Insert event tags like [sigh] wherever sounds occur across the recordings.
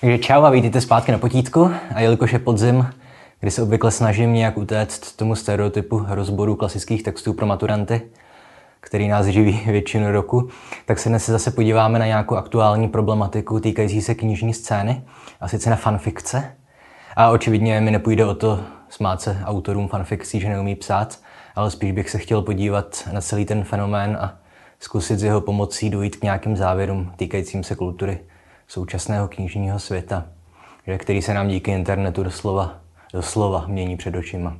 Takže čau a vítejte zpátky na potítku. A jelikož je podzim, kdy se obvykle snažím nějak utéct tomu stereotypu rozboru klasických textů pro maturanty, který nás živí [laughs] většinu roku, tak se dnes zase podíváme na nějakou aktuální problematiku týkající se knižní scény, a sice na fanfikce. A očividně mi nepůjde o to smát se autorům fanfikcí, že neumí psát, ale spíš bych se chtěl podívat na celý ten fenomén a zkusit s jeho pomocí dojít k nějakým závěrům týkajícím se kultury současného knižního světa, který se nám díky internetu doslova, doslova mění před očima.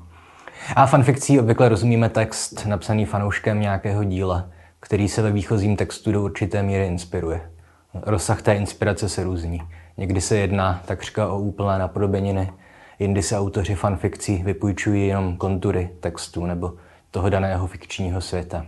A fanfikcí obvykle rozumíme text napsaný fanouškem nějakého díla, který se ve výchozím textu do určité míry inspiruje. Rozsah té inspirace se různí. Někdy se jedná takřka o úplné napodobeniny, jindy se autoři fanfikcí vypůjčují jenom kontury textu nebo toho daného fikčního světa.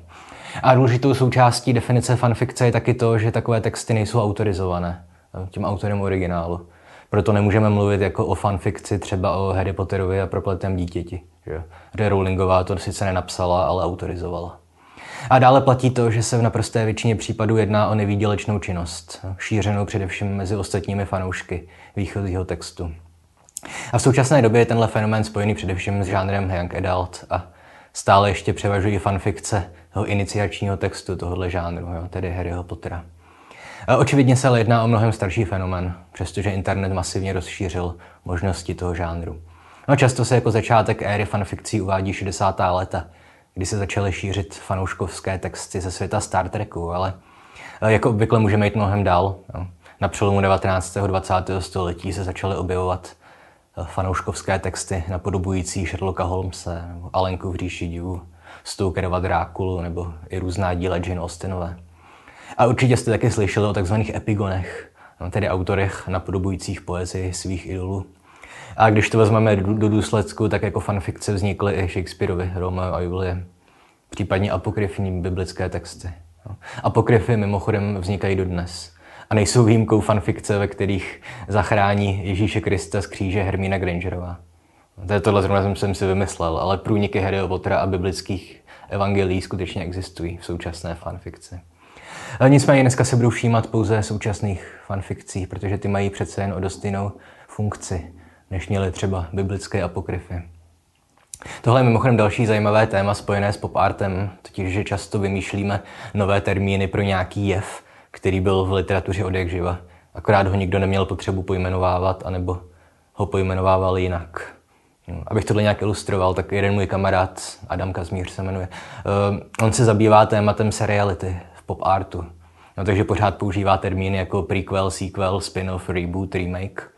A důležitou součástí definice fanfikce je taky to, že takové texty nejsou autorizované tím autorem originálu. Proto nemůžeme mluvit jako o fanfikci třeba o Harry Potterovi a prokletém dítěti. Že? Kde Rowlingová to sice nenapsala, ale autorizovala. A dále platí to, že se v naprosté většině případů jedná o nevýdělečnou činnost, šířenou především mezi ostatními fanoušky výchozího textu. A v současné době je tenhle fenomén spojený především s žánrem young adult a stále ještě převažují fanfikce toho iniciačního textu tohohle žánru, jo, tedy Harryho Pottera. A očividně se ale jedná o mnohem starší fenomén, přestože internet masivně rozšířil možnosti toho žánru. No, často se jako začátek éry fanfikcí uvádí 60. léta, kdy se začaly šířit fanouškovské texty ze světa Star Treku, ale jako obvykle můžeme jít mnohem dál. Jo. Na přelomu 19. a 20. století se začaly objevovat eh, fanouškovské texty napodobující Sherlocka Holmese, nebo Alenku v říši divů, Stokerova Drákulu nebo i různá díla Jane Austenové. A určitě jste taky slyšeli o takzvaných epigonech, no, tedy autorech napodobujících poezii svých idolů. A když to vezmeme do důsledku, tak jako fanfikce vznikly i Shakespeareovi Romeo a Julie, případně apokryfní biblické texty. No. Apokryfy mimochodem vznikají dodnes a nejsou výjimkou fanfikce, ve kterých zachrání Ježíše Krista z kříže Hermína Grangerová. To je tohle zrovna jsem si vymyslel, ale průniky Harryho Pottera a biblických evangelií skutečně existují v současné fanfikci. Nicméně dneska se budu všímat pouze současných fanfikcí, protože ty mají přece jen o dost jinou funkci, než měly třeba biblické apokryfy. Tohle je mimochodem další zajímavé téma spojené s pop artem, totiž, že často vymýšlíme nové termíny pro nějaký jev, který byl v literatuře od jak živa. Akorát ho nikdo neměl potřebu pojmenovávat, anebo ho pojmenovával jinak. Abych tohle nějak ilustroval, tak jeden můj kamarád, Adam Kazmíř se jmenuje, eh, on se zabývá tématem seriality, pop artu. No, takže pořád používá termíny jako prequel, sequel, spin-off, reboot, remake.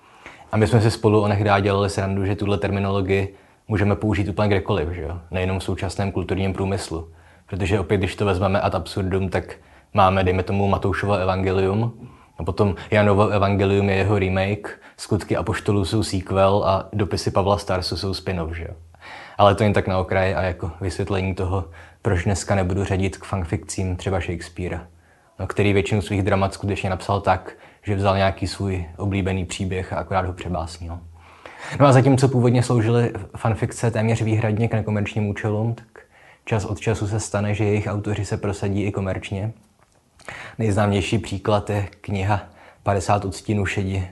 A my jsme si spolu onehdá dělali srandu, že tuhle terminologii můžeme použít úplně kdekoliv, že jo? nejenom v současném kulturním průmyslu. Protože opět, když to vezmeme ad absurdum, tak máme, dejme tomu, Matoušovo evangelium, a potom Janovo evangelium je jeho remake, skutky apoštolů jsou sequel a dopisy Pavla Starsu jsou spin-off, že jo? Ale to jen tak na okraji a jako vysvětlení toho, proč dneska nebudu řadit k fanfikcím třeba Shakespearea, no, který většinu svých dramat skutečně napsal tak, že vzal nějaký svůj oblíbený příběh a akorát ho přebásnil. No a zatímco původně sloužily fanfikce téměř výhradně k nekomerčním účelům, tak čas od času se stane, že jejich autoři se prosadí i komerčně. Nejznámější příklad je kniha 50 odstínů šedi,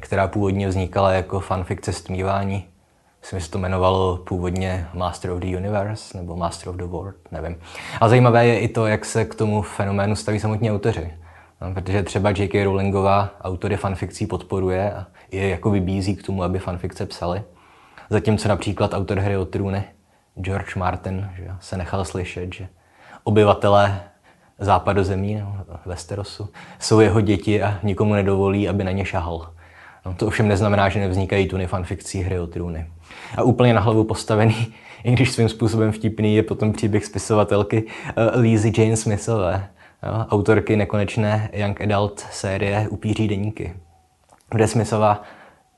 která původně vznikala jako fanfikce stmívání myslím, že se to jmenovalo původně Master of the Universe nebo Master of the World, nevím. A zajímavé je i to, jak se k tomu fenoménu staví samotní autoři. No, protože třeba J.K. Rowlingová autory fanfikcí podporuje a je jako vybízí k tomu, aby fanfikce psali. Zatímco například autor Hry o trůny, George Martin, že se nechal slyšet, že obyvatelé západozemí, no, Westerosu, jsou jeho děti a nikomu nedovolí, aby na ně šahal. No, to ovšem neznamená, že nevznikají tuny fanfikcí hry o trůny. A úplně na hlavu postavený, i když svým způsobem vtipný, je potom příběh spisovatelky uh, Lizzie Jane Smithové, jo, autorky nekonečné Young Adult série Upíří deníky, kde Smithová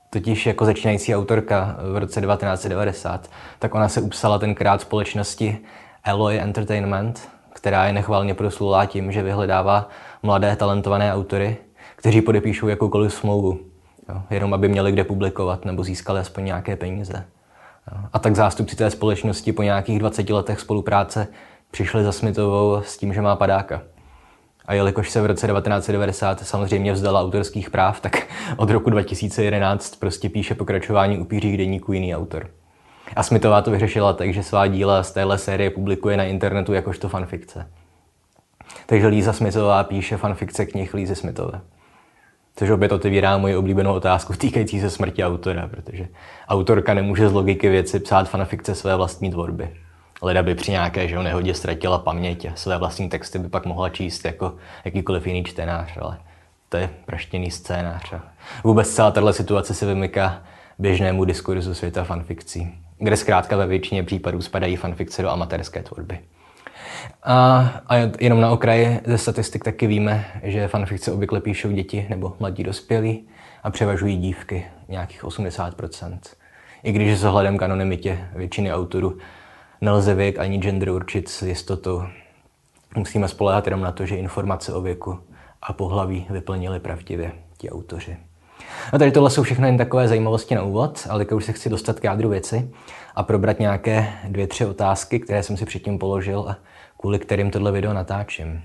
totiž jako začínající autorka v roce 1990, tak ona se upsala tenkrát společnosti Alloy Entertainment, která je nechvalně proslulá tím, že vyhledává mladé talentované autory, kteří podepíšou jakoukoliv smlouvu jo, jenom aby měli kde publikovat nebo získali aspoň nějaké peníze. Jo. A tak zástupci té společnosti po nějakých 20 letech spolupráce přišli za Smithovou s tím, že má padáka. A jelikož se v roce 1990 samozřejmě vzdala autorských práv, tak [laughs] od roku 2011 prostě píše pokračování upířích deníků jiný autor. A Smithová to vyřešila tak, že svá díla z téhle série publikuje na internetu jakožto fanfikce. Takže Líza Smithová píše fanfikce knih Lízy Smithové. Což opět otevírá moji oblíbenou otázku týkající se smrti autora, protože autorka nemůže z logiky věci psát fanfikce své vlastní tvorby. Leda by při nějaké že nehodě ztratila paměť a své vlastní texty by pak mohla číst jako jakýkoliv jiný čtenář, ale to je praštěný scénář. A vůbec celá tato situace se vymyká běžnému diskurzu světa fanfikcí, kde zkrátka ve většině případů spadají fanfikce do amatérské tvorby. A, a jenom na okraji ze statistik taky víme, že fanfikce obvykle píšou děti nebo mladí dospělí a převažují dívky, nějakých 80%. I když s ohledem k anonymitě většiny autorů nelze věk ani gender určit s jistotou. Musíme spolehat jenom na to, že informace o věku a pohlaví vyplnili pravdivě ti autoři. A tady tohle jsou všechno jen takové zajímavosti na úvod, ale už se chci dostat k jádru věci a probrat nějaké dvě, tři otázky, které jsem si předtím položil a kvůli kterým tohle video natáčím.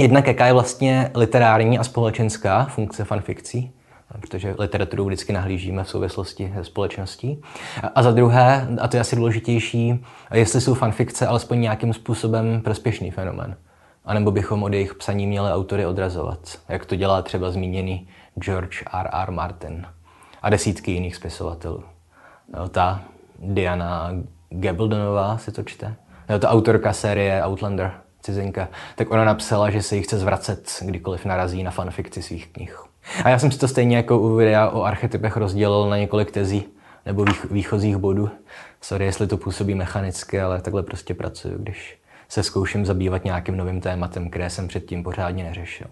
Jednak jaká je vlastně literární a společenská funkce fanfikcí, protože literaturu vždycky nahlížíme v souvislosti se společností. A za druhé, a to je asi důležitější, jestli jsou fanfikce alespoň nějakým způsobem prospěšný fenomen. A nebo bychom od jejich psaní měli autory odrazovat, jak to dělá třeba zmíněný George R. R. Martin a desítky jiných spisovatelů. No, ta Diana Gabeldonová si to čte. No, ta autorka série Outlander, cizinka, tak ona napsala, že se jí chce zvracet, kdykoliv narazí na fanfikci svých knih. A já jsem si to stejně jako u videa o archetypech rozdělil na několik tezí nebo výchozích bodů. Sorry, jestli to působí mechanicky, ale takhle prostě pracuji, když se zkouším zabývat nějakým novým tématem, které jsem předtím pořádně neřešil.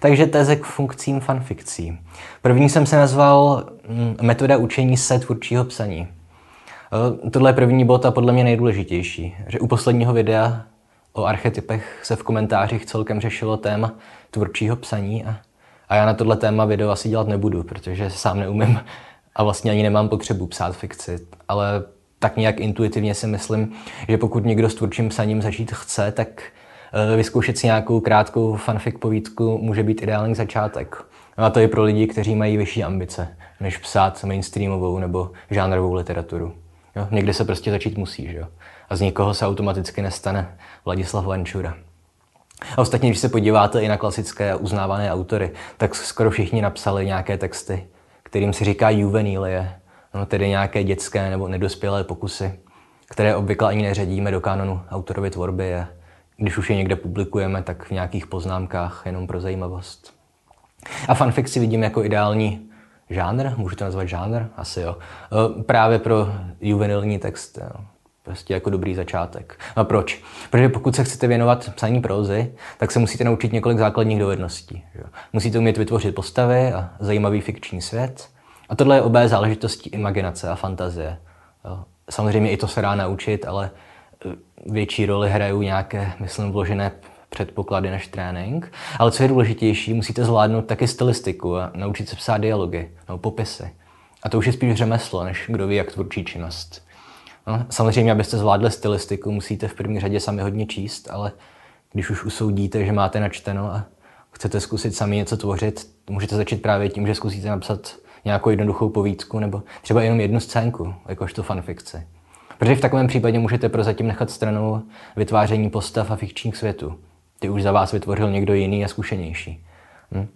Takže teze k funkcím fanfikcí. První jsem se nazval mm, metoda učení se tvůrčího psaní. E, tohle je první bod a podle mě nejdůležitější, že u posledního videa o archetypech se v komentářích celkem řešilo téma tvůrčího psaní a a já na tohle téma video asi dělat nebudu, protože sám neumím a vlastně ani nemám potřebu psát fikci. Ale tak nějak intuitivně si myslím, že pokud někdo s tvůrčím psaním začít chce, tak eh, vyzkoušet si nějakou krátkou fanfic povídku může být ideální začátek. No a to je pro lidi, kteří mají vyšší ambice, než psát mainstreamovou nebo žánrovou literaturu. Jo? Někde se prostě začít musí, že jo? A z nikoho se automaticky nestane Vladislav Vančura. A ostatně, když se podíváte i na klasické uznávané autory, tak skoro všichni napsali nějaké texty, kterým se říká juvenilie, no, tedy nějaké dětské nebo nedospělé pokusy, které obvykle ani neřadíme do kanonu autorovy tvorby a když už je někde publikujeme, tak v nějakých poznámkách jenom pro zajímavost. A fanfic vidím jako ideální žánr, můžu to nazvat žánr? Asi jo. E, právě pro juvenilní text. Jo prostě jako dobrý začátek. A proč? Protože pokud se chcete věnovat psaní prózy, tak se musíte naučit několik základních dovedností. Že? Musíte umět vytvořit postavy a zajímavý fikční svět. A tohle je obé záležitosti imaginace a fantazie. Jo? Samozřejmě i to se dá naučit, ale e, větší roli hrajou nějaké, myslím, vložené předpoklady než trénink. Ale co je důležitější, musíte zvládnout taky stylistiku a naučit se psát dialogy nebo popisy. A to už je spíš řemeslo, než kdo ví, jak tvůrčí činnost. No, samozřejmě, abyste zvládli stylistiku, musíte v první řadě sami hodně číst, ale když už usoudíte, že máte načteno a chcete zkusit sami něco tvořit, můžete začít právě tím, že zkusíte napsat nějakou jednoduchou povídku nebo třeba jenom jednu scénku, jakožto fanfikci. Protože v takovém případě můžete prozatím nechat stranou vytváření postav a fikčních světů. Ty už za vás vytvořil někdo jiný a zkušenější. Hm?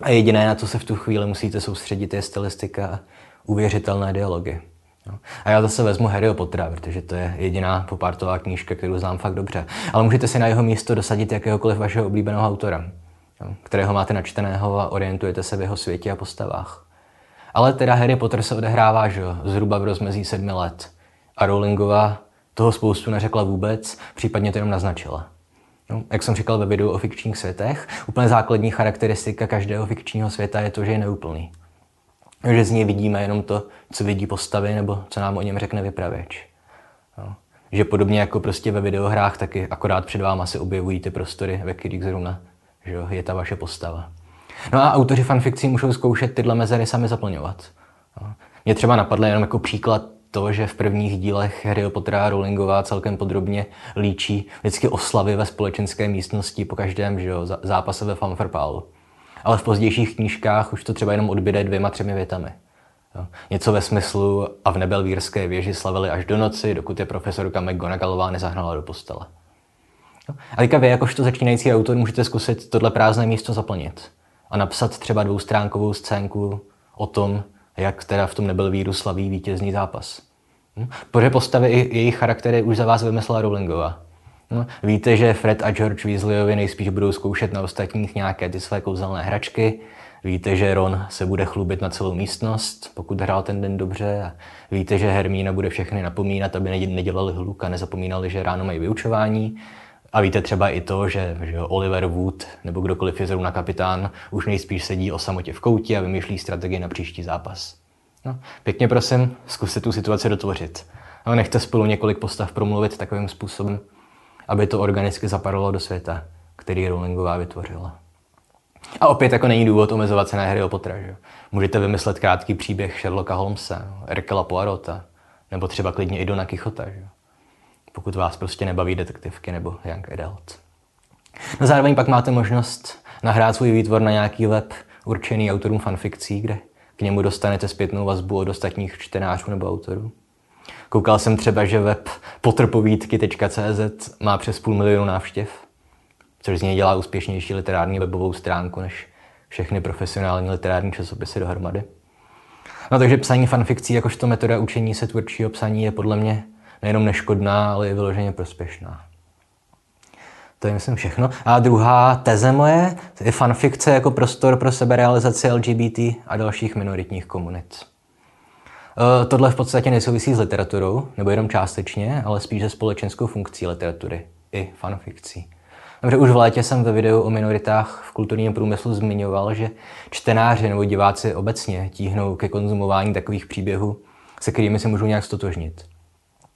A jediné, na co se v tu chvíli musíte soustředit, je stylistika a uvěřitelné dialogy. No. A já zase vezmu Harryho Pottera, protože to je jediná popártová knížka, kterou znám fakt dobře. Ale můžete si na jeho místo dosadit jakéhokoliv vašeho oblíbeného autora, no, kterého máte načteného a orientujete se v jeho světě a postavách. Ale teda Harry Potter se odehrává že, zhruba v rozmezí sedmi let. A Rowlingová toho spoustu neřekla vůbec, případně to jenom naznačila. No, jak jsem říkal ve videu o fikčních světech, úplně základní charakteristika každého fikčního světa je to, že je neúplný že z něj vidíme jenom to, co vidí postavy nebo co nám o něm řekne vypravěč. No. Že podobně jako prostě ve videohrách, taky akorát před váma se objevují ty prostory, ve kterých zrovna že jo, je ta vaše postava. No a autoři fanfikcí můžou zkoušet tyhle mezery sami zaplňovat. No. Mě třeba napadlo jenom jako příklad to, že v prvních dílech Harry Pottera Rowlingová celkem podrobně líčí vždycky oslavy ve společenské místnosti po každém že jo, zápase ve Fanfarpálu. Ale v pozdějších knížkách už to třeba jenom odbyde dvěma, třemi větami. Jo. Něco ve smyslu a v nebelvírské věži slavili až do noci, dokud je profesorka McGonagallová nezahnala do postele. Jo. A teďka vy, jakožto začínající autor, můžete zkusit tohle prázdné místo zaplnit a napsat třeba dvoustránkovou scénku o tom, jak teda v tom nebyl víru slaví vítězný zápas. Hm? Protože postavy i jejich charaktery už za vás vymyslela Rowlingová. No, víte, že Fred a George Weasleyovi nejspíš budou zkoušet na ostatních nějaké ty své kouzelné hračky. Víte, že Ron se bude chlubit na celou místnost, pokud hrál ten den dobře. A víte, že Hermína bude všechny napomínat, aby nedělali hluk a nezapomínali, že ráno mají vyučování. A víte třeba i to, že, že Oliver Wood nebo kdokoliv je zrovna kapitán už nejspíš sedí o samotě v koutě a vymýšlí strategii na příští zápas. No, pěkně prosím, zkuste tu situaci dotvořit. No, nechte spolu několik postav promluvit takovým způsobem, aby to organicky zapadlo do světa, který Rowlingová vytvořila. A opět jako není důvod omezovat se na Harryho Pottera. Že? Můžete vymyslet krátký příběh Sherlocka Holmesa, Erkela Poirota, nebo třeba klidně i Dona Quixota. Že? Pokud vás prostě nebaví detektivky nebo young adult. No zároveň pak máte možnost nahrát svůj výtvor na nějaký web určený autorům fanfikcí, kde k němu dostanete zpětnou vazbu od ostatních čtenářů nebo autorů. Koukal jsem třeba, že web potrpovídky.cz má přes půl milionu návštěv, což z něj dělá úspěšnější literární webovou stránku než všechny profesionální literární časopisy dohromady. No takže psaní fanfikcí jakožto metoda učení se tvůrčího psaní je podle mě nejenom neškodná, ale i vyloženě prospěšná. To je, myslím, všechno. A druhá teze moje je fanfikce jako prostor pro seberealizaci LGBT a dalších minoritních komunit. E, tohle v podstatě nesouvisí s literaturou, nebo jenom částečně, ale spíš se společenskou funkcí literatury i fanfikcí. Dobře, už v létě jsem ve videu o minoritách v kulturním průmyslu zmiňoval, že čtenáři nebo diváci obecně tíhnou ke konzumování takových příběhů, se kterými se můžou nějak stotožnit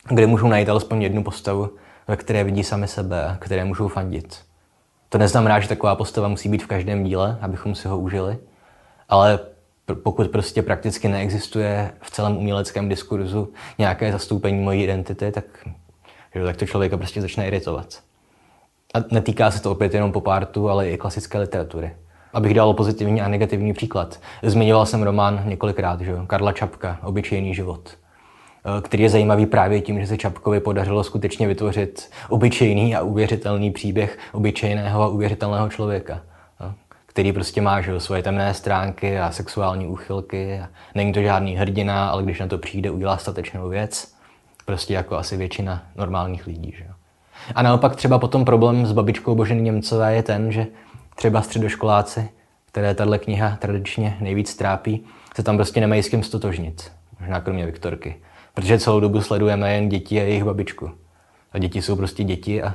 kde můžou najít alespoň jednu postavu, ve které vidí sami sebe, které můžou fandit. To neznamená, že taková postava musí být v každém díle, abychom si ho užili, ale pokud prostě prakticky neexistuje v celém uměleckém diskurzu nějaké zastoupení mojí identity, tak, tak to člověka prostě začne iritovat. A netýká se to opět jenom popartu, ale i klasické literatury. Abych dal pozitivní a negativní příklad. Zmiňoval jsem román několikrát, že? Karla Čapka, Obyčejný život. Eh, který je zajímavý právě tím, že se Čapkovi podařilo skutečně vytvořit obyčejný a uvěřitelný příběh obyčejného a uvěřitelného člověka, eh, který prostě má že, svoje temné stránky a sexuální úchylky. A není to žádný hrdina, ale když na to přijde, udělá statečnou věc. Prostě jako asi většina normálních lidí. Že? A naopak třeba potom problém s babičkou Boženy Němcové je ten, že třeba středoškoláci, které tahle kniha tradičně nejvíc trápí, se tam prostě nemají s kým stotožnit. Možná kromě Viktorky. Protože celou dobu sledujeme jen děti a jejich babičku. A děti jsou prostě děti a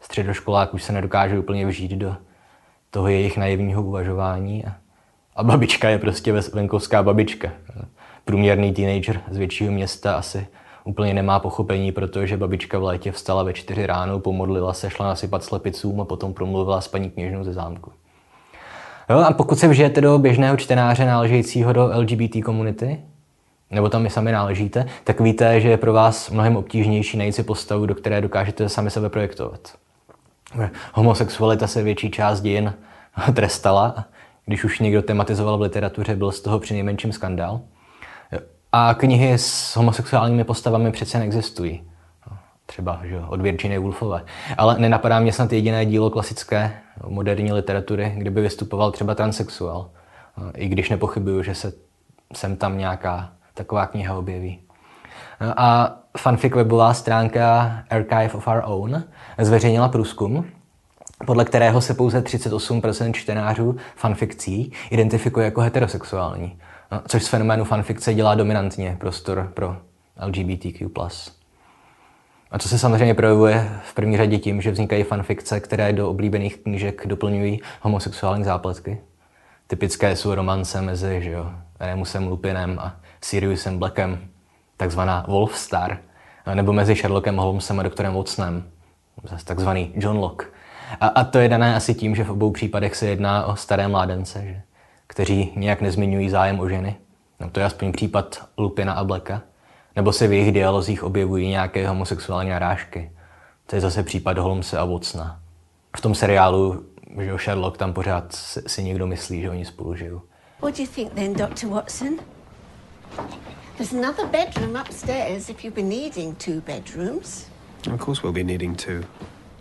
středoškolák už se nedokáže úplně vžít do toho jejich naivního uvažování. A, a babička je prostě venkovská babička. Průměrný teenager z většího města asi úplně nemá pochopení, protože babička v létě vstala ve čtyři ráno, pomodlila se, šla nasypat slepicům a potom promluvila s paní kněžnou ze zámku. Jo, a pokud se vžijete do běžného čtenáře náležejícího do LGBT komunity, nebo tam i sami náležíte, tak víte, že je pro vás mnohem obtížnější najít si postavu, do které dokážete sami sebe projektovat. Homosexualita se větší část dějin [laughs] trestala, když už někdo tematizoval v literatuře, byl z toho přinejmenším skandál. A knihy s homosexuálními postavami přece neexistují. Třeba že, od Virginie Woolfové. Ale nenapadá mě snad jediné dílo klasické moderní literatury, kde by vystupoval třeba transexuál. I když nepochybuju, že se sem tam nějaká taková kniha objeví. A fanfic webová stránka Archive of Our Own zveřejnila průzkum, podle kterého se pouze 38% čtenářů fanfikcí identifikuje jako heterosexuální, což z fenoménu fanfikce dělá dominantně prostor pro LGBTQ+. A co se samozřejmě projevuje v první řadě tím, že vznikají fanfikce, které do oblíbených knížek doplňují homosexuální zápletky. Typické jsou romance mezi že jo, Remusem Lupinem a Siriusem Blackem, takzvaná Wolfstar, nebo mezi Sherlockem Holmesem a doktorem Watsonem, takzvaný John Locke. A, a to je dané asi tím, že v obou případech se jedná o staré mládence, že, kteří nějak nezmiňují zájem o ženy. No, to je aspoň případ Lupina a Blacka. Nebo se v jejich dialozích objevují nějaké homosexuální narážky. To je zase případ Holmese a Watsona. V tom seriálu, že Sherlock tam pořád si někdo myslí, že oni spolu žijou. What do you think then, Dr. Watson? There's another bedroom upstairs if you've been needing two bedrooms. Of course we'll be needing two.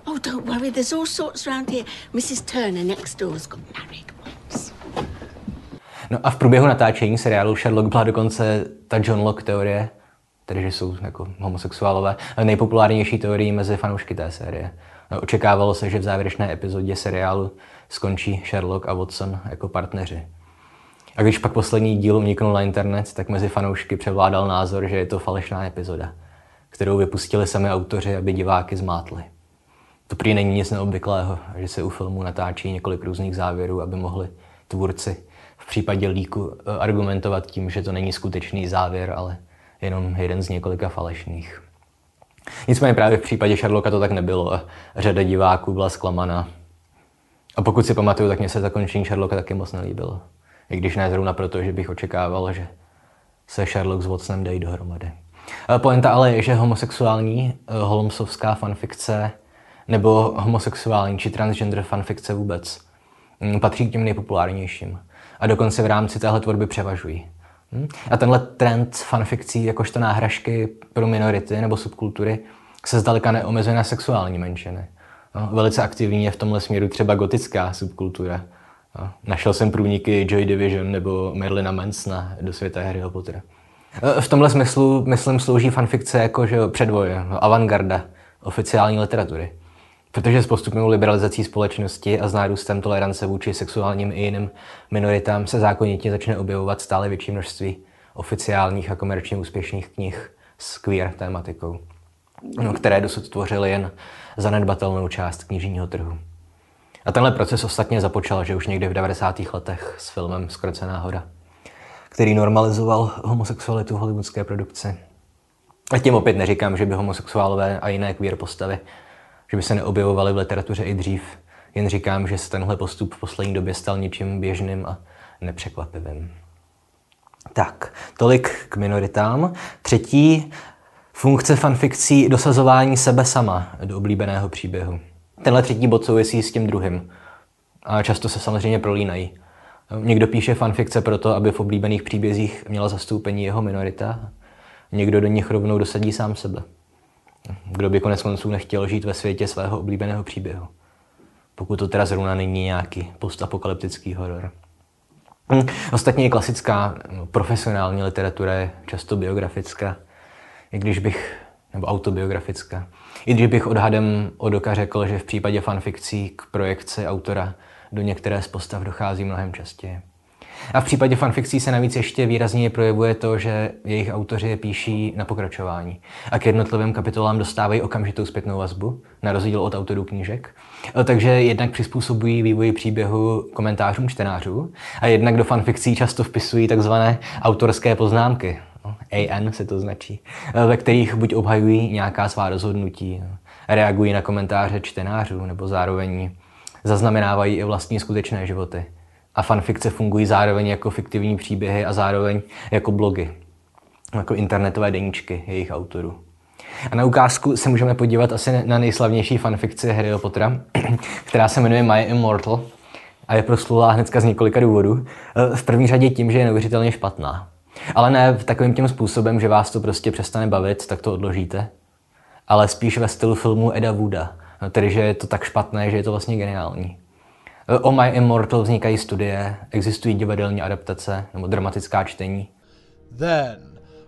Oh, don't worry, there's all sorts around here. Mrs. Turner next door's got married once. No a v průběhu natáčení seriálu Sherlock byla dokonce ta John Locke teorie, tedy že jsou jako homosexuálové, nejpopulárnější teorií mezi fanoušky té série. No, očekávalo se, že v závěrečné epizodě seriálu skončí Sherlock a Watson jako partneři. A když pak poslední díl uniknul na internet, tak mezi fanoušky převládal názor, že je to falešná epizoda, kterou vypustili sami autoři, aby diváky zmátli. To prý není nic neobvyklého, že se u filmu natáčí několik různých závěrů, aby mohli tvůrci v případě líku eh, argumentovat tím, že to není skutečný závěr, ale jenom jeden z několika falešných. Nicméně právě v případě Sherlocka to tak nebylo a řada diváků byla zklamaná. A pokud si pamatuju, tak mně se zakončení Sherlocka taky moc nelíbilo. I když ne zrovna proto, že bych očekával, že se Sherlock s Watsonem dají dohromady. Poenta ale je, že homosexuální eh, holmesovská fanfikce nebo homosexuální či transgender fanfikce vůbec mm, patří k těm nejpopulárnějším. A dokonce v rámci téhle tvorby převažují. Hm? A tenhle trend fanfikcí, jakožto náhražky pro minority nebo subkultury, se zdaleka neomezuje na sexuální menšiny. No, velice aktivní je v tomhle směru třeba gotická subkultura. Našel jsem průniky Joy Division nebo Merlina Mansona do světa Harryho Pottera. E, v tomhle smyslu, myslím, slouží fanfikce jako že předvoje, no, avantgarda oficiální literatury. Protože s postupnou liberalizací společnosti a s nárůstem tolerance vůči sexuálním i jiným minoritám se zákonitě začne objevovat stále větší množství oficiálních a komerčně úspěšných knih s queer tématikou, no, které dosud tvořily jen zanedbatelnou část knižního trhu. A tenhle proces ostatně započal, že už někdy v 90. letech s filmem Skrocená hora, který normalizoval homosexualitu v hollywoodské produkci. A tím opět neříkám, že by homosexuálové a jiné queer postavy že by se neobjevovaly v literatuře i dřív. Jen říkám, že se tenhle postup v poslední době stal něčím běžným a nepřekvapivým. Tak, tolik k minoritám. Třetí funkce fanfikcí dosazování sebe sama do oblíbeného příběhu. Tenhle třetí bod souvisí s tím druhým. A často se samozřejmě prolínají. Někdo píše fanfikce proto, aby v oblíbených příbězích měla zastoupení jeho minorita. Někdo do nich rovnou dosadí sám sebe. Kdo by konec konců nechtěl žít ve světě svého oblíbeného příběhu? Pokud to teda zrovna není nějaký postapokalyptický horor. Hm, ostatně klasická no, profesionální literatura je často biografická, i když bych, nebo autobiografická. I když bych odhadem od oka řekl, že v případě fanfikcí k projekci autora do některé z postav dochází mnohem častěji. A v případě fanfikcí se navíc ještě výrazně projevuje to, že jejich autoři je píší na pokračování a k jednotlivým kapitolám dostávají okamžitou zpětnou vazbu, na rozdíl od autorů knížek. E, takže jednak přizpůsobují vývoji příběhu komentářům čtenářů a jednak do fanfikcí často vpisují takzvané autorské poznámky, AN se to značí, e, ve kterých buď obhajují nějaká svá rozhodnutí, reagují na komentáře čtenářů nebo zároveň zaznamenávají i vlastní skutečné životy a fanfikce fungují zároveň jako fiktivní příběhy a zároveň jako blogy, jako internetové deníčky jejich autorů. A na ukázku se můžeme podívat asi na nejslavnější fanfikci Harryho Pottera, [clears throat] která se jmenuje My Immortal a je proslulá hnedka z několika důvodů. V první řadě tím, že je neuvěřitelně špatná. Ale ne v takovým tím způsobem, že vás to prostě přestane bavit, tak to odložíte. Ale spíš ve stylu filmu Eda Wooda. Tedy, že je to tak špatné, že je to vlastně geniální. O My Immortal vznikají studie, existují divadelní adaptace nebo dramatická čtení. Then,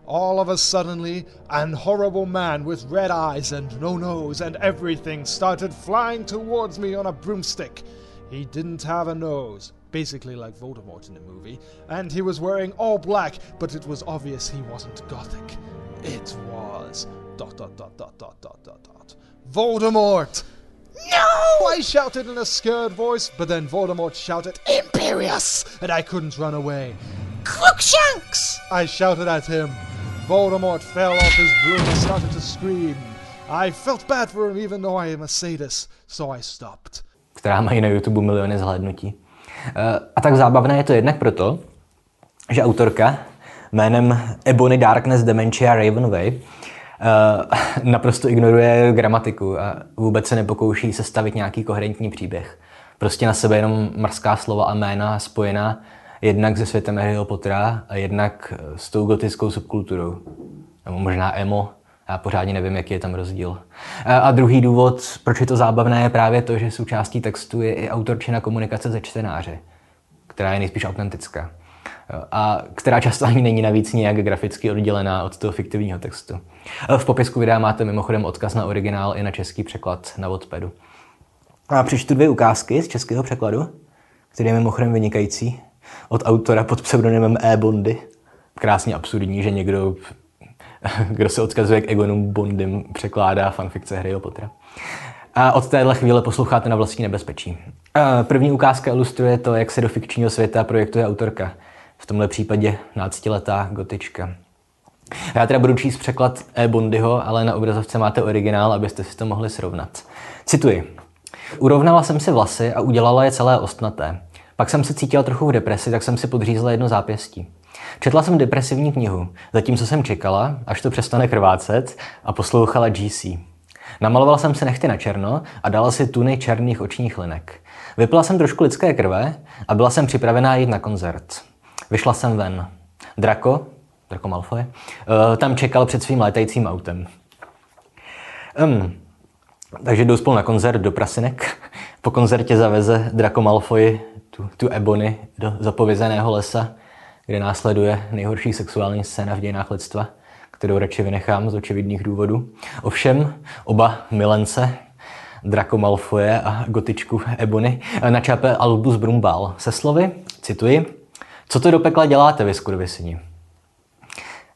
all of a suddenly, an horrible man with red eyes and no nose and everything started flying towards me on a broomstick. He didn't have a nose, basically like Voldemort in the movie, and he was wearing all black, but it was obvious he wasn't gothic. It was dot dot dot dot dot dot dot dot Voldemort! No! I shouted in a scared voice, but then Voldemort shouted, Imperious! And I couldn't run away. Crookshanks! I shouted at him. Voldemort fell off his broom and started to scream. I felt bad for him even though I am a sadist, so I stopped. Která mají na YouTube miliony zhlédnutí. Uh, a tak zábavné je to jednak proto, že autorka jménem Ebony Darkness Dementia Ravenway uh, naprosto ignoruje gramatiku a vůbec se nepokouší sestavit nějaký koherentní příběh. Prostě na sebe jenom mrzká slova a jména spojená jednak se světem Harryho Pottera a jednak s tou gotickou subkulturou. Nebo možná emo, já pořádně nevím, jaký je tam rozdíl. A druhý důvod, proč je to zábavné, je právě to, že součástí textu je i autorčina komunikace ze čtenáře, která je nejspíš autentická. A která často ani není navíc nějak graficky oddělená od toho fiktivního textu. V popisku videa máte mimochodem odkaz na originál i na český překlad na Wattpadu. A přečtu dvě ukázky z českého překladu, který je mimochodem vynikající, od autora pod pseudonymem E. Bondy. Krásně absurdní, že někdo [laughs] kdo se odkazuje k Egonu Bondym, překládá fanfikce Harryho Pottera. A od téhle chvíle posloucháte na vlastní nebezpečí. První ukázka ilustruje to, jak se do fikčního světa projektuje autorka. V tomhle případě náctiletá gotička. Já teda budu číst překlad E. Bondyho, ale na obrazovce máte originál, abyste si to mohli srovnat. Cituji. Urovnala jsem si vlasy a udělala je celé ostnaté. Pak jsem se cítila trochu v depresi, tak jsem si podřízla jedno zápěstí. Četla jsem depresivní knihu, zatímco jsem čekala, až to přestane krvácet a poslouchala GC. Namalovala jsem se nechty na černo a dala si tuny černých očních linek. Vypila jsem trošku lidské krve a byla jsem připravená jít na koncert. Vyšla jsem ven. Draco, Draco Malfoy, uh, tam čekal před svým létajícím autem. Um, takže jdou spolu na koncert do Prasinek. [laughs] Po koncertě zaveze Draco Malfoy tu, tu Ebony do zapovězeného lesa kde následuje nejhorší sexuální scéna v dějinách lidstva, kterou radši vynechám z očividných důvodů. Ovšem, oba milence, Draco Malfoje a gotičku Ebony, načape Albus Brumbal se slovy, cituji, co to do pekla děláte vy, skurvisini?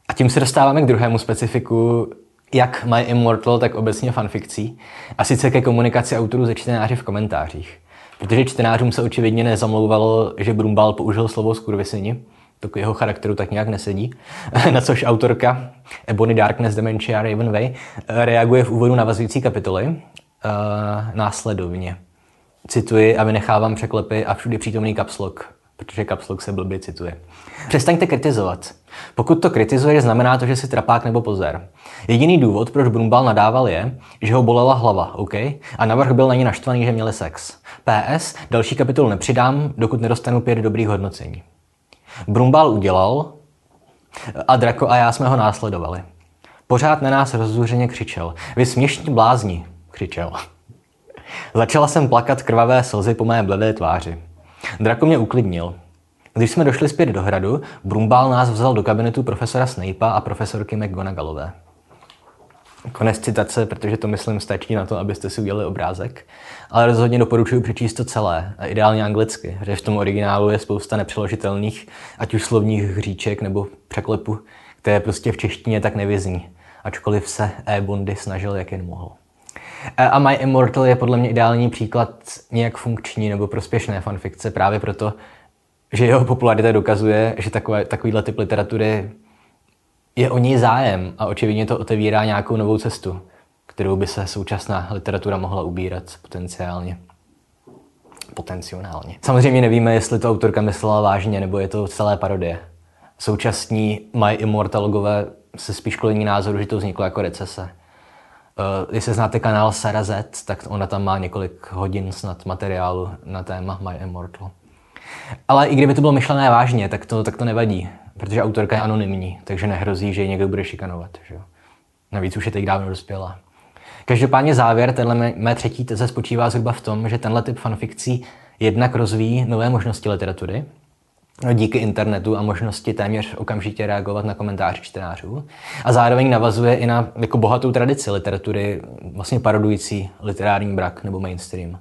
A tím se dostáváme k druhému specifiku jak My Immortal, tak obecně fanfikcí, a sice ke komunikaci autorů ze čtenáři v komentářích. Protože čtenářům se očividně nezamlouvalo, že Brumbal použil slovo skurvisini, to k jeho charakteru tak nějak nesedí, [laughs] na což autorka Ebony Darkness Dementia Ravenway reaguje v úvodu navazující kapitoly uh, následovně. Cituji a vynechávám překlepy a všude přítomný kapslok, protože kapslok se blbě cituje. Přestaňte kritizovat. Pokud to kritizuje, znamená to, že si trapák nebo pozor. Jediný důvod, proč Brumbal nadával je, že ho bolela hlava, OK? A navrh byl na ní naštvaný, že měli sex. PS, další kapitolu nepřidám, dokud nedostanu pět dobrých hodnocení. Brumbal udělal a Draco a já jsme ho následovali. Pořád na nás rozzuřeně křičel. Vy směšní blázni, křičel. Začala jsem plakat krvavé slzy po mé bledé tváři. Draco mě uklidnil. Když jsme došli zpět do hradu, Brumbal nás vzal do kabinetu profesora Snape'a a profesorky McGonagallové. Konec citace, protože to myslím stačí na to, abyste si udělali obrázek. Ale rozhodně doporučuji přečíst to celé, a ideálně anglicky, že v tom originálu je spousta nepřeložitelných, ať už slovních hříček nebo překlepu, které prostě v češtině tak nevězní, ačkoliv se E. Bondy snažil, jak jen mohl. A My Immortal je podle mě ideální příklad nějak funkční nebo prospěšné fanfikce právě proto, že jeho popularita dokazuje, že takové, takovýhle typ literatury je o ní zájem a očividně to otevírá nějakou novou cestu, kterou by se současná literatura mohla ubírat potenciálně. Potenciálně. Samozřejmě nevíme, jestli to autorka myslela vážně, nebo je to celé parodie. Současní My Immortalogové se spíš klení názoru, že to vzniklo jako recese. Uh, jestli znáte kanál Sarah Z, tak ona tam má několik hodin snad materiálu na téma My Immortal. Ale i kdyby to bylo myšlené vážně, tak to, tak to nevadí protože autorka je anonymní, takže nehrozí, že ji někdo bude šikanovat. Že? Navíc už je teď dávno dospělá. Každopádně závěr tenhle mé třetí teze spočívá zhruba v tom, že tenhle typ fanfikcí jednak rozvíjí nové možnosti literatury, no, díky internetu a možnosti téměř okamžitě reagovat na komentáře čtenářů. A zároveň navazuje i na jako bohatou tradici literatury, vlastně parodující literární brak nebo mainstream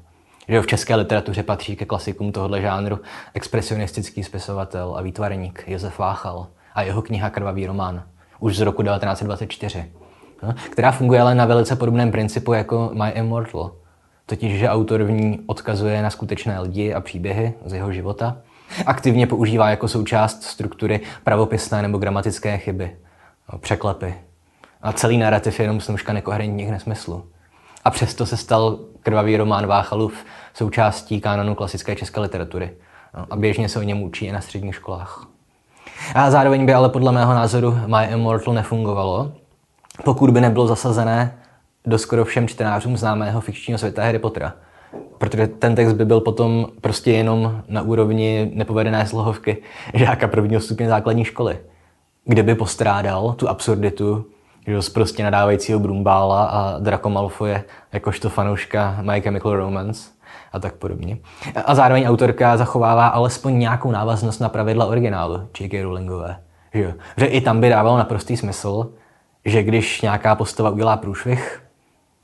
že v české literatuře patří ke klasikům tohoto žánru expresionistický spisovatel a výtvarník Josef Váchal a jeho kniha Krvavý román, už z roku 1924, no, která funguje ale na velice podobném principu jako My Immortal, totiž že autor v ní odkazuje na skutečné lidi a příběhy z jeho života, aktivně používá jako součást struktury pravopisné nebo gramatické chyby, no, překlepy. A celý narrativ je jenom snůžka nekoherentních nesmyslů. A přesto se stal krvavý román Váchalův součástí kánonu klasické české literatury. No, a běžně se o něm učí i na středních školách. A zároveň by ale podle mého názoru My Immortal nefungovalo, pokud by nebylo zasazené do skoro všem čtenářům známého fikčního světa Harry Pottera. Protože ten text by byl potom prostě jenom na úrovni nepovedené slohovky [laughs] žáka prvního stupně základní školy, kde by postrádal tu absurditu že z prostě nadávajícího Brumbála a Draco Malfoje jakožto fanouška My Chemical Romance a tak podobně. A zároveň autorka zachovává alespoň nějakou návaznost na pravidla originálu J.K. Rowlingové. Že, jo? že i tam by dávalo naprostý smysl, že když nějaká postava udělá průšvih,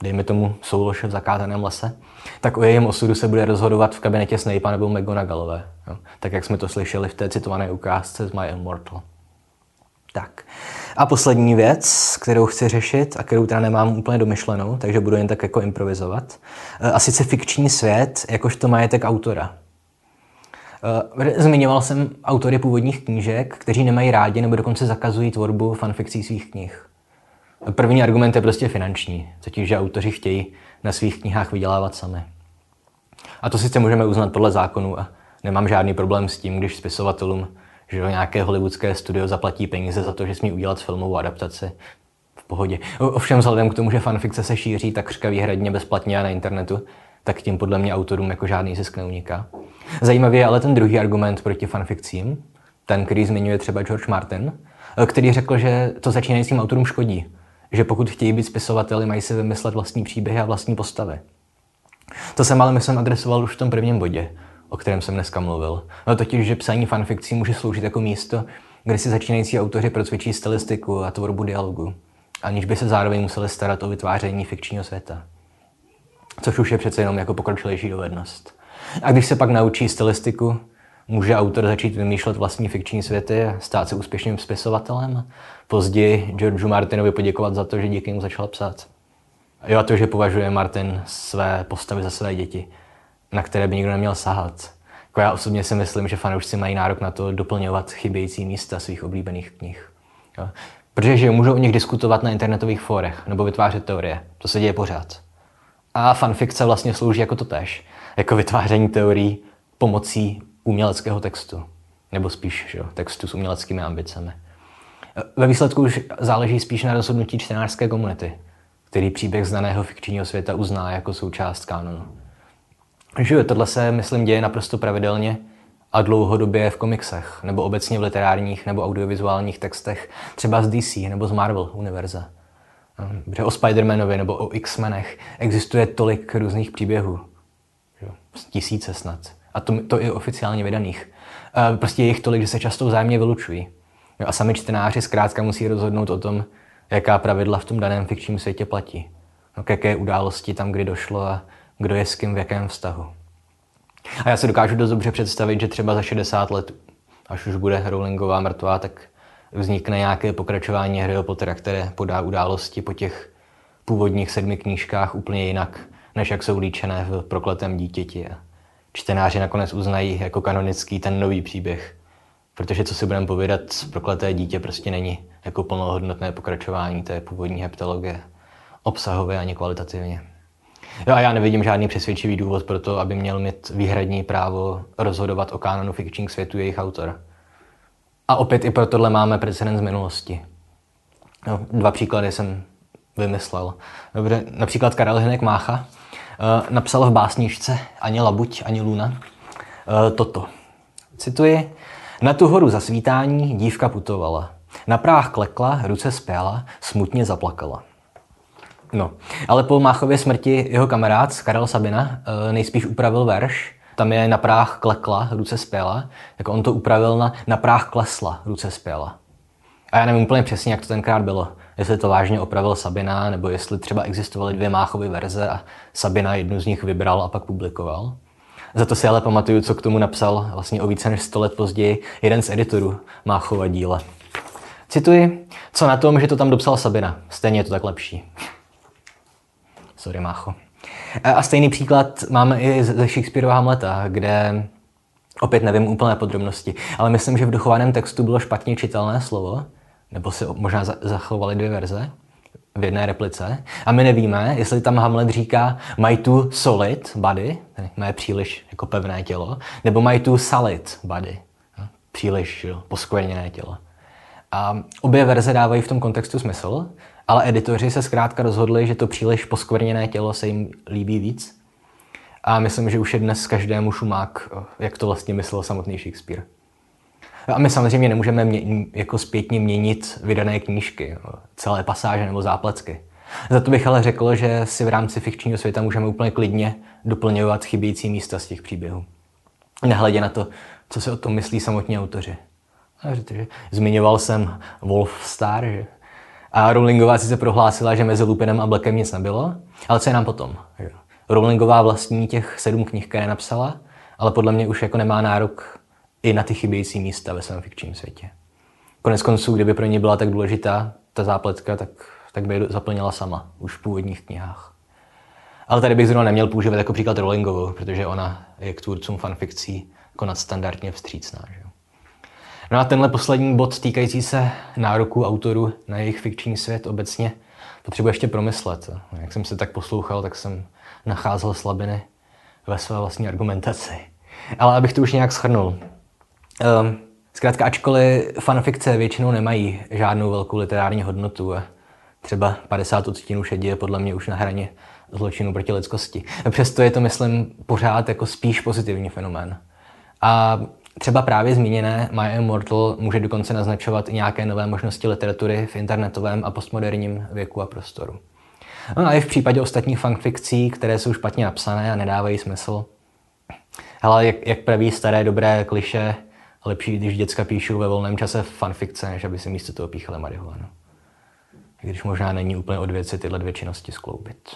dejme tomu soulož v zakázaném lese, tak o jejím osudu se bude rozhodovat v kabinetě Snape nebo McGonagallové. Jo? Tak jak jsme to slyšeli v té citované ukázce z My Immortal. Tak. A poslední věc, kterou chci řešit a kterou teda nemám úplně domyšlenou, takže budu jen tak jako improvizovat. E, a sice fikční svět, jakožto majetek autora. E, zmiňoval jsem autory původních knížek, kteří nemají rádi nebo dokonce zakazují tvorbu fanfikcí svých knih. První argument je prostě finanční, totiž že autoři chtějí na svých knihách vydělávat sami. A to sice můžeme uznat podle zákonu a nemám žádný problém s tím, když spisovatelům že nějaké hollywoodské studio zaplatí peníze za to, že smí udělat filmovou adaptaci. V pohodě. Ovšem vzhledem k tomu, že fanfikce se šíří takřka výhradně bezplatně a na internetu, tak tím podle mě autorům jako žádný zisk neuniká. Zajímavý je ale ten druhý argument proti fanfikcím, ten, který zmiňuje třeba George Martin, který řekl, že to začínajícím autorům škodí, že pokud chtějí být spisovateli, mají si vymyslet vlastní příběhy a vlastní postavy. To jsem ale myslím adresoval už v tom prvním bodě, o kterém jsem dneska mluvil. No totiž, že psaní fanfikcí může sloužit jako místo, kde si začínající autoři procvičí stylistiku a tvorbu dialogu, aniž by se zároveň museli starat o vytváření fikčního světa. Což už je přece jenom jako pokročilejší dovednost. A když se pak naučí stylistiku, může autor začít vymýšlet vlastní fikční světy a stát se úspěšným spisovatelem. Později Georgeu Martinovi poděkovat za to, že díky mu začal psát. Jo a to, že považuje Martin své postavy za své děti na které by nikdo neměl sahat. Jako já osobně si myslím, že fanoušci mají nárok na to doplňovat chybějící místa svých oblíbených knih. Jo. Protože můžou o nich diskutovat na internetových fórech nebo vytvářet teorie. To se děje pořád. A fanfikce vlastně slouží jako to tež, jako vytváření teorií pomocí uměleckého textu. Nebo spíš že textu s uměleckými ambicemi. Ve výsledku už záleží spíš na rozhodnutí čtenářské komunity, který příběh z daného fikčního světa uzná jako součást kanonu. Že tohle se, myslím, děje naprosto pravidelně a dlouhodobě v komiksech, nebo obecně v literárních nebo audiovizuálních textech, třeba z DC nebo z Marvel univerza. Že o Spider-Manovi nebo o X-Menech existuje tolik různých příběhů. Tisíce snad. A to, to i oficiálně vydaných. Prostě je jich tolik, že se často vzájemně vylučují. A sami čtenáři zkrátka musí rozhodnout o tom, jaká pravidla v tom daném fikčním světě platí. No, k jaké události tam kdy došlo a kdo je s kým v jakém vztahu. A já si dokážu dost dobře představit, že třeba za 60 let, až už bude Rowlingová mrtvá, tak vznikne nějaké pokračování Harryho Pottera, které podá události po těch původních sedmi knížkách úplně jinak, než jak jsou líčené v Prokletém dítěti. A čtenáři nakonec uznají jako kanonický ten nový příběh. Protože co si budeme povědat, Prokleté dítě prostě není jako plnohodnotné pokračování té původní heptologie. Obsahově ani kvalitativně. Jo, a já nevidím žádný přesvědčivý důvod pro to, aby měl mít výhradní právo rozhodovat o kanonu fikčních světů jejich autor. A opět i pro tohle máme precedent z minulosti. No, dva příklady jsem vymyslel. Dobře, například Karel Hinek Mácha uh, napsal v básničce Ani labuť, ani luna uh, toto. Cituji. Na tu horu za svítání dívka putovala. Na práh klekla, ruce spěla, smutně zaplakala. No, ale po Máchově smrti jeho kamarád Karel Sabina eh, nejspíš upravil verš, tam je na práh klekla, ruce spěla, tak on to upravil na na práh klesla, ruce spěla. A já nevím úplně přesně, jak to tenkrát bylo. Jestli to vážně opravil Sabina, nebo jestli třeba existovaly dvě Máchovy verze a Sabina jednu z nich vybral a pak publikoval. Za to si ale pamatuju, co k tomu napsal vlastně o více než 100 let později jeden z editorů Máchova díla. Cituji, co na tom, že to tam dopsal Sabina. Stejně je to tak lepší. Sorry, Mácho. A stejný příklad máme i ze Shakespeareova Hamleta, kde opět nevím úplné podrobnosti, ale myslím, že v dochovaném textu bylo špatně čitelné slovo, nebo si možná zachovaly dvě verze v jedné replice. A my nevíme, jestli tam Hamlet říká my tu solid body, tedy mé příliš jako pevné tělo, nebo my tu solid body, příliš jo, poskvrněné tělo. A obě verze dávají v tom kontextu smysl, ale editoři se zkrátka rozhodli, že to příliš poskvrněné tělo se jim líbí víc. A myslím, že už je dnes každému šumák, jak to vlastně myslel samotný Shakespeare. A my samozřejmě nemůžeme mě, jako zpětně měnit vydané knížky, celé pasáže nebo záplecky. Za to bych ale řekl, že si v rámci fikčního světa můžeme úplně klidně doplňovat chybějící místa z těch příběhů. Nehledě na to, co si o tom myslí samotní autoři. Zmiňoval jsem Wolf Star, že? A Rowlingová si se prohlásila, že mezi Lupinem a Blackem nic nebylo, ale co je nám potom? Rowlingová vlastní těch sedm knih, které napsala, ale podle mě už jako nemá nárok i na ty chybějící místa ve svém fikčním světě. Konec konců, kdyby pro ně byla tak důležitá ta zápletka, tak, tak by je zaplnila sama, už v původních knihách. Ale tady bych zrovna neměl používat jako příklad Rowlingovou, protože ona je k tvůrcům fanfikcí jako nadstandardně vstřícná. Že? No a tenhle poslední bod týkající se nároku autorů na jejich fikční svět obecně potřebuje ještě promyslet. Jak jsem se tak poslouchal, tak jsem nacházel slabiny ve své vlastní argumentaci. Ale abych to už nějak schrnul. Um, zkrátka, ačkoliv fanfikce většinou nemají žádnou velkou literární hodnotu a třeba 50 odstínů šedě je podle mě už na hraně zločinu proti lidskosti. Přesto je to, myslím, pořád jako spíš pozitivní fenomén. A třeba právě zmíněné My Immortal může dokonce naznačovat i nějaké nové možnosti literatury v internetovém a postmoderním věku a prostoru. No a i v případě ostatních fanfikcí, které jsou špatně napsané a nedávají smysl. Ale jak, jak praví staré dobré kliše, lepší, když děcka píšou ve volném čase fanfikce, než aby si místo toho píchali marihuanu. Když možná není úplně od věci tyhle dvě činnosti skloubit.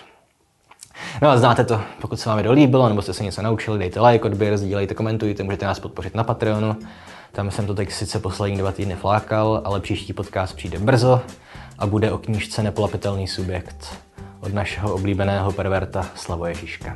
No a znáte to, pokud se vám to líbilo, nebo jste se něco naučili, dejte like, odběr, sdílejte, komentujte, můžete nás podpořit na Patreonu. Tam jsem to teď sice poslední dva týdny flákal, ale příští podcast přijde brzo a bude o knížce Nepolapitelný subjekt od našeho oblíbeného perverta Slavoje Žižka.